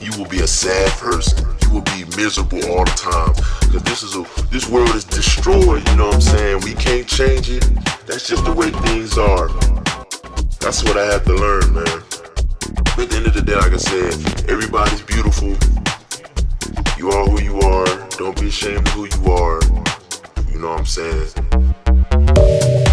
you will be a sad person. You will be miserable all the time. Because this is a this world is destroyed. You know what I'm saying? We can't change it. That's just the way things are. That's what I had to learn, man. But at the end of the day, like I said, everybody's beautiful. You are who you are. Don't be ashamed of who you are. You know what I'm saying?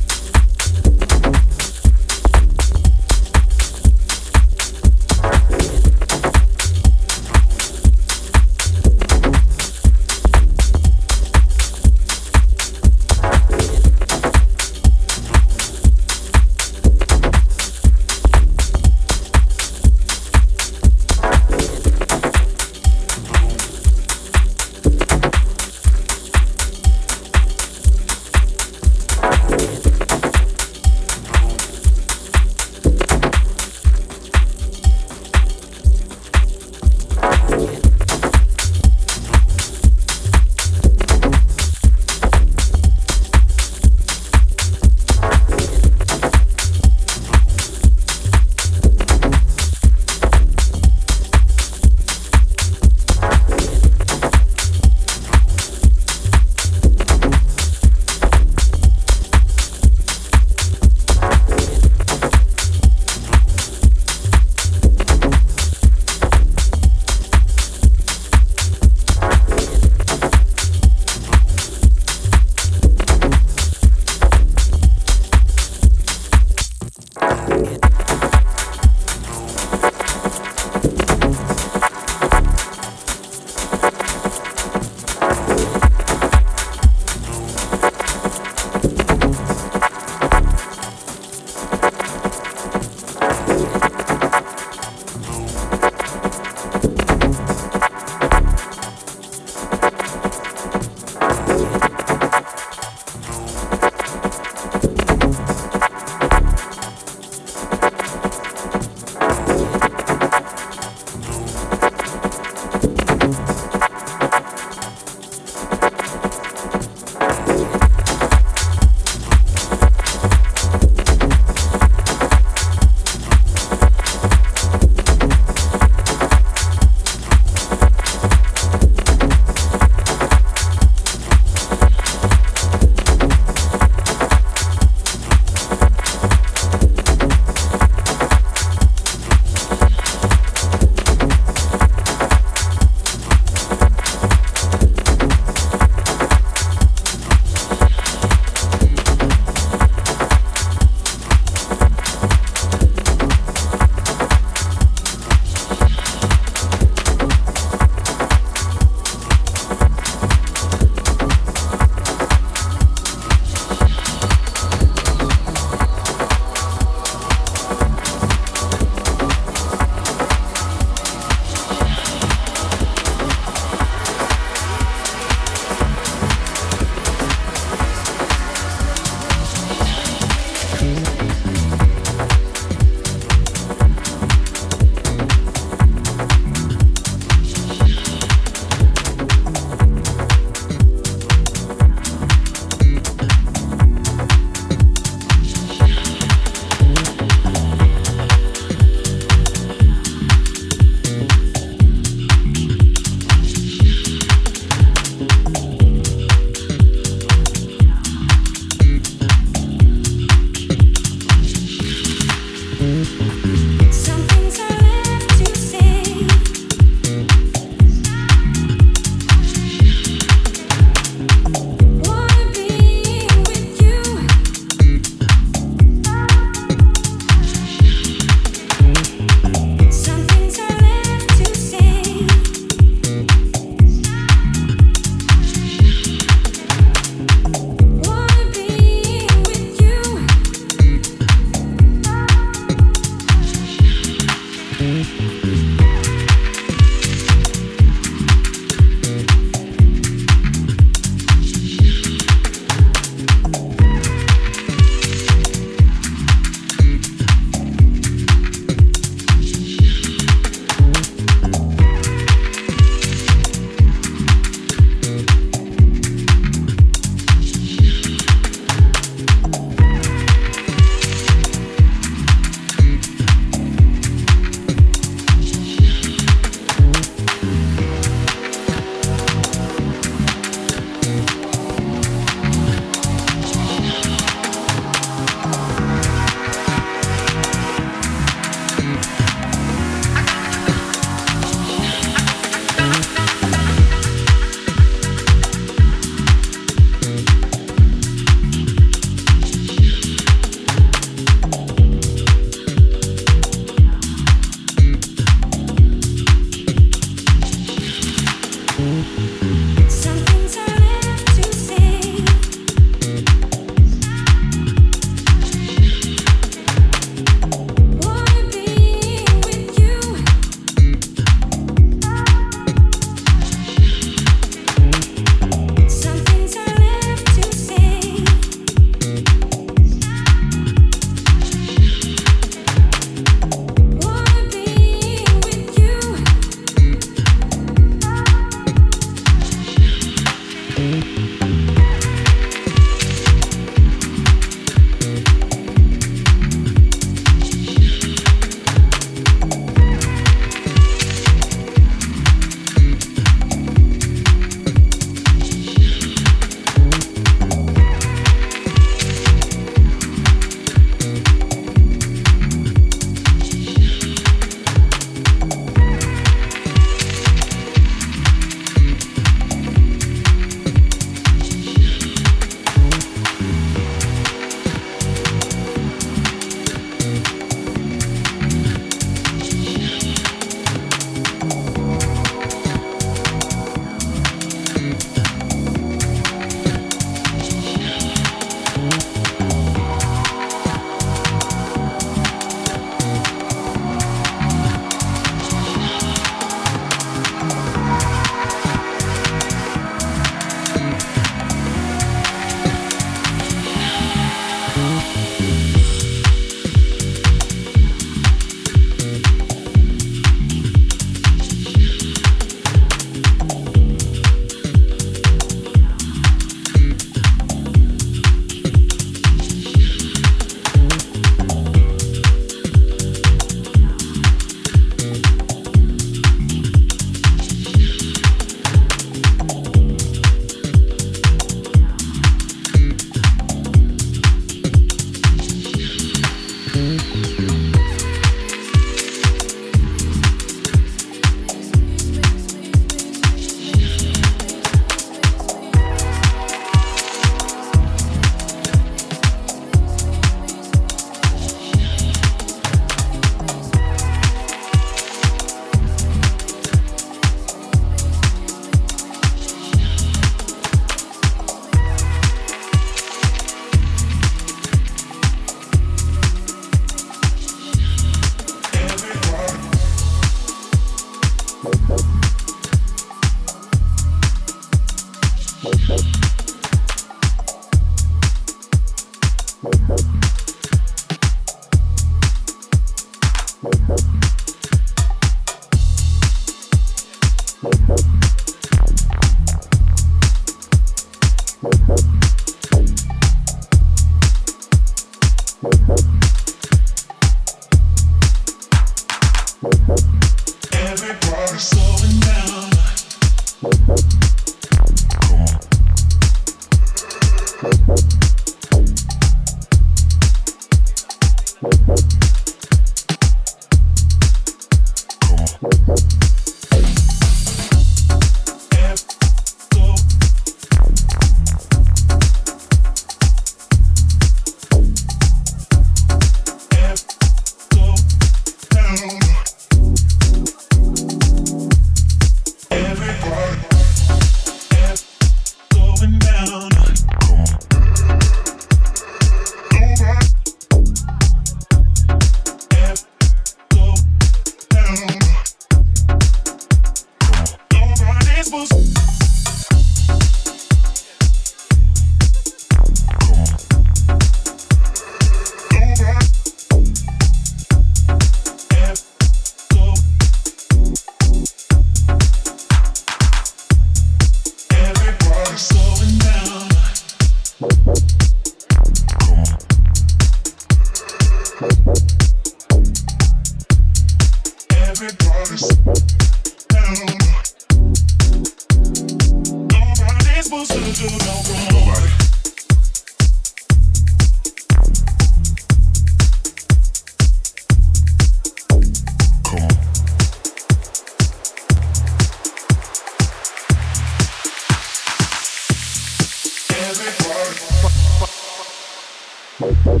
Bye.